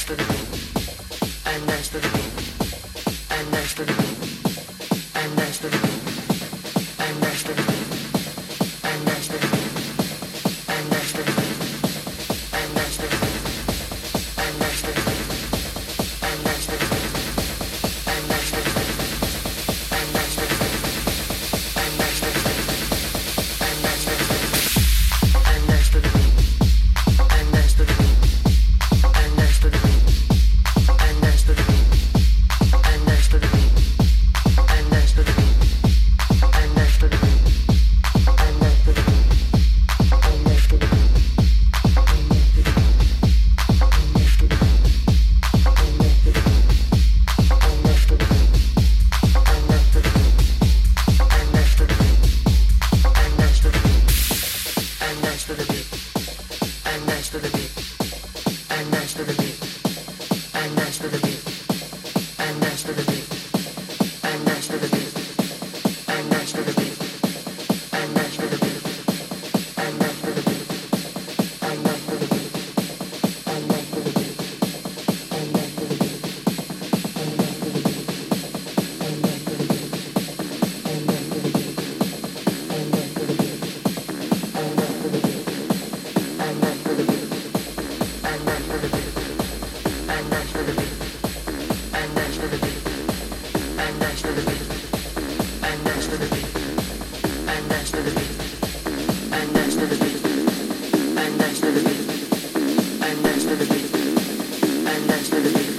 dance to the beat. And dance to the beat. And dance to the beat. And dance to the beat. And dance to the beat. And dance to the beat. and that's the limit, and that's the limit, and that's the limit.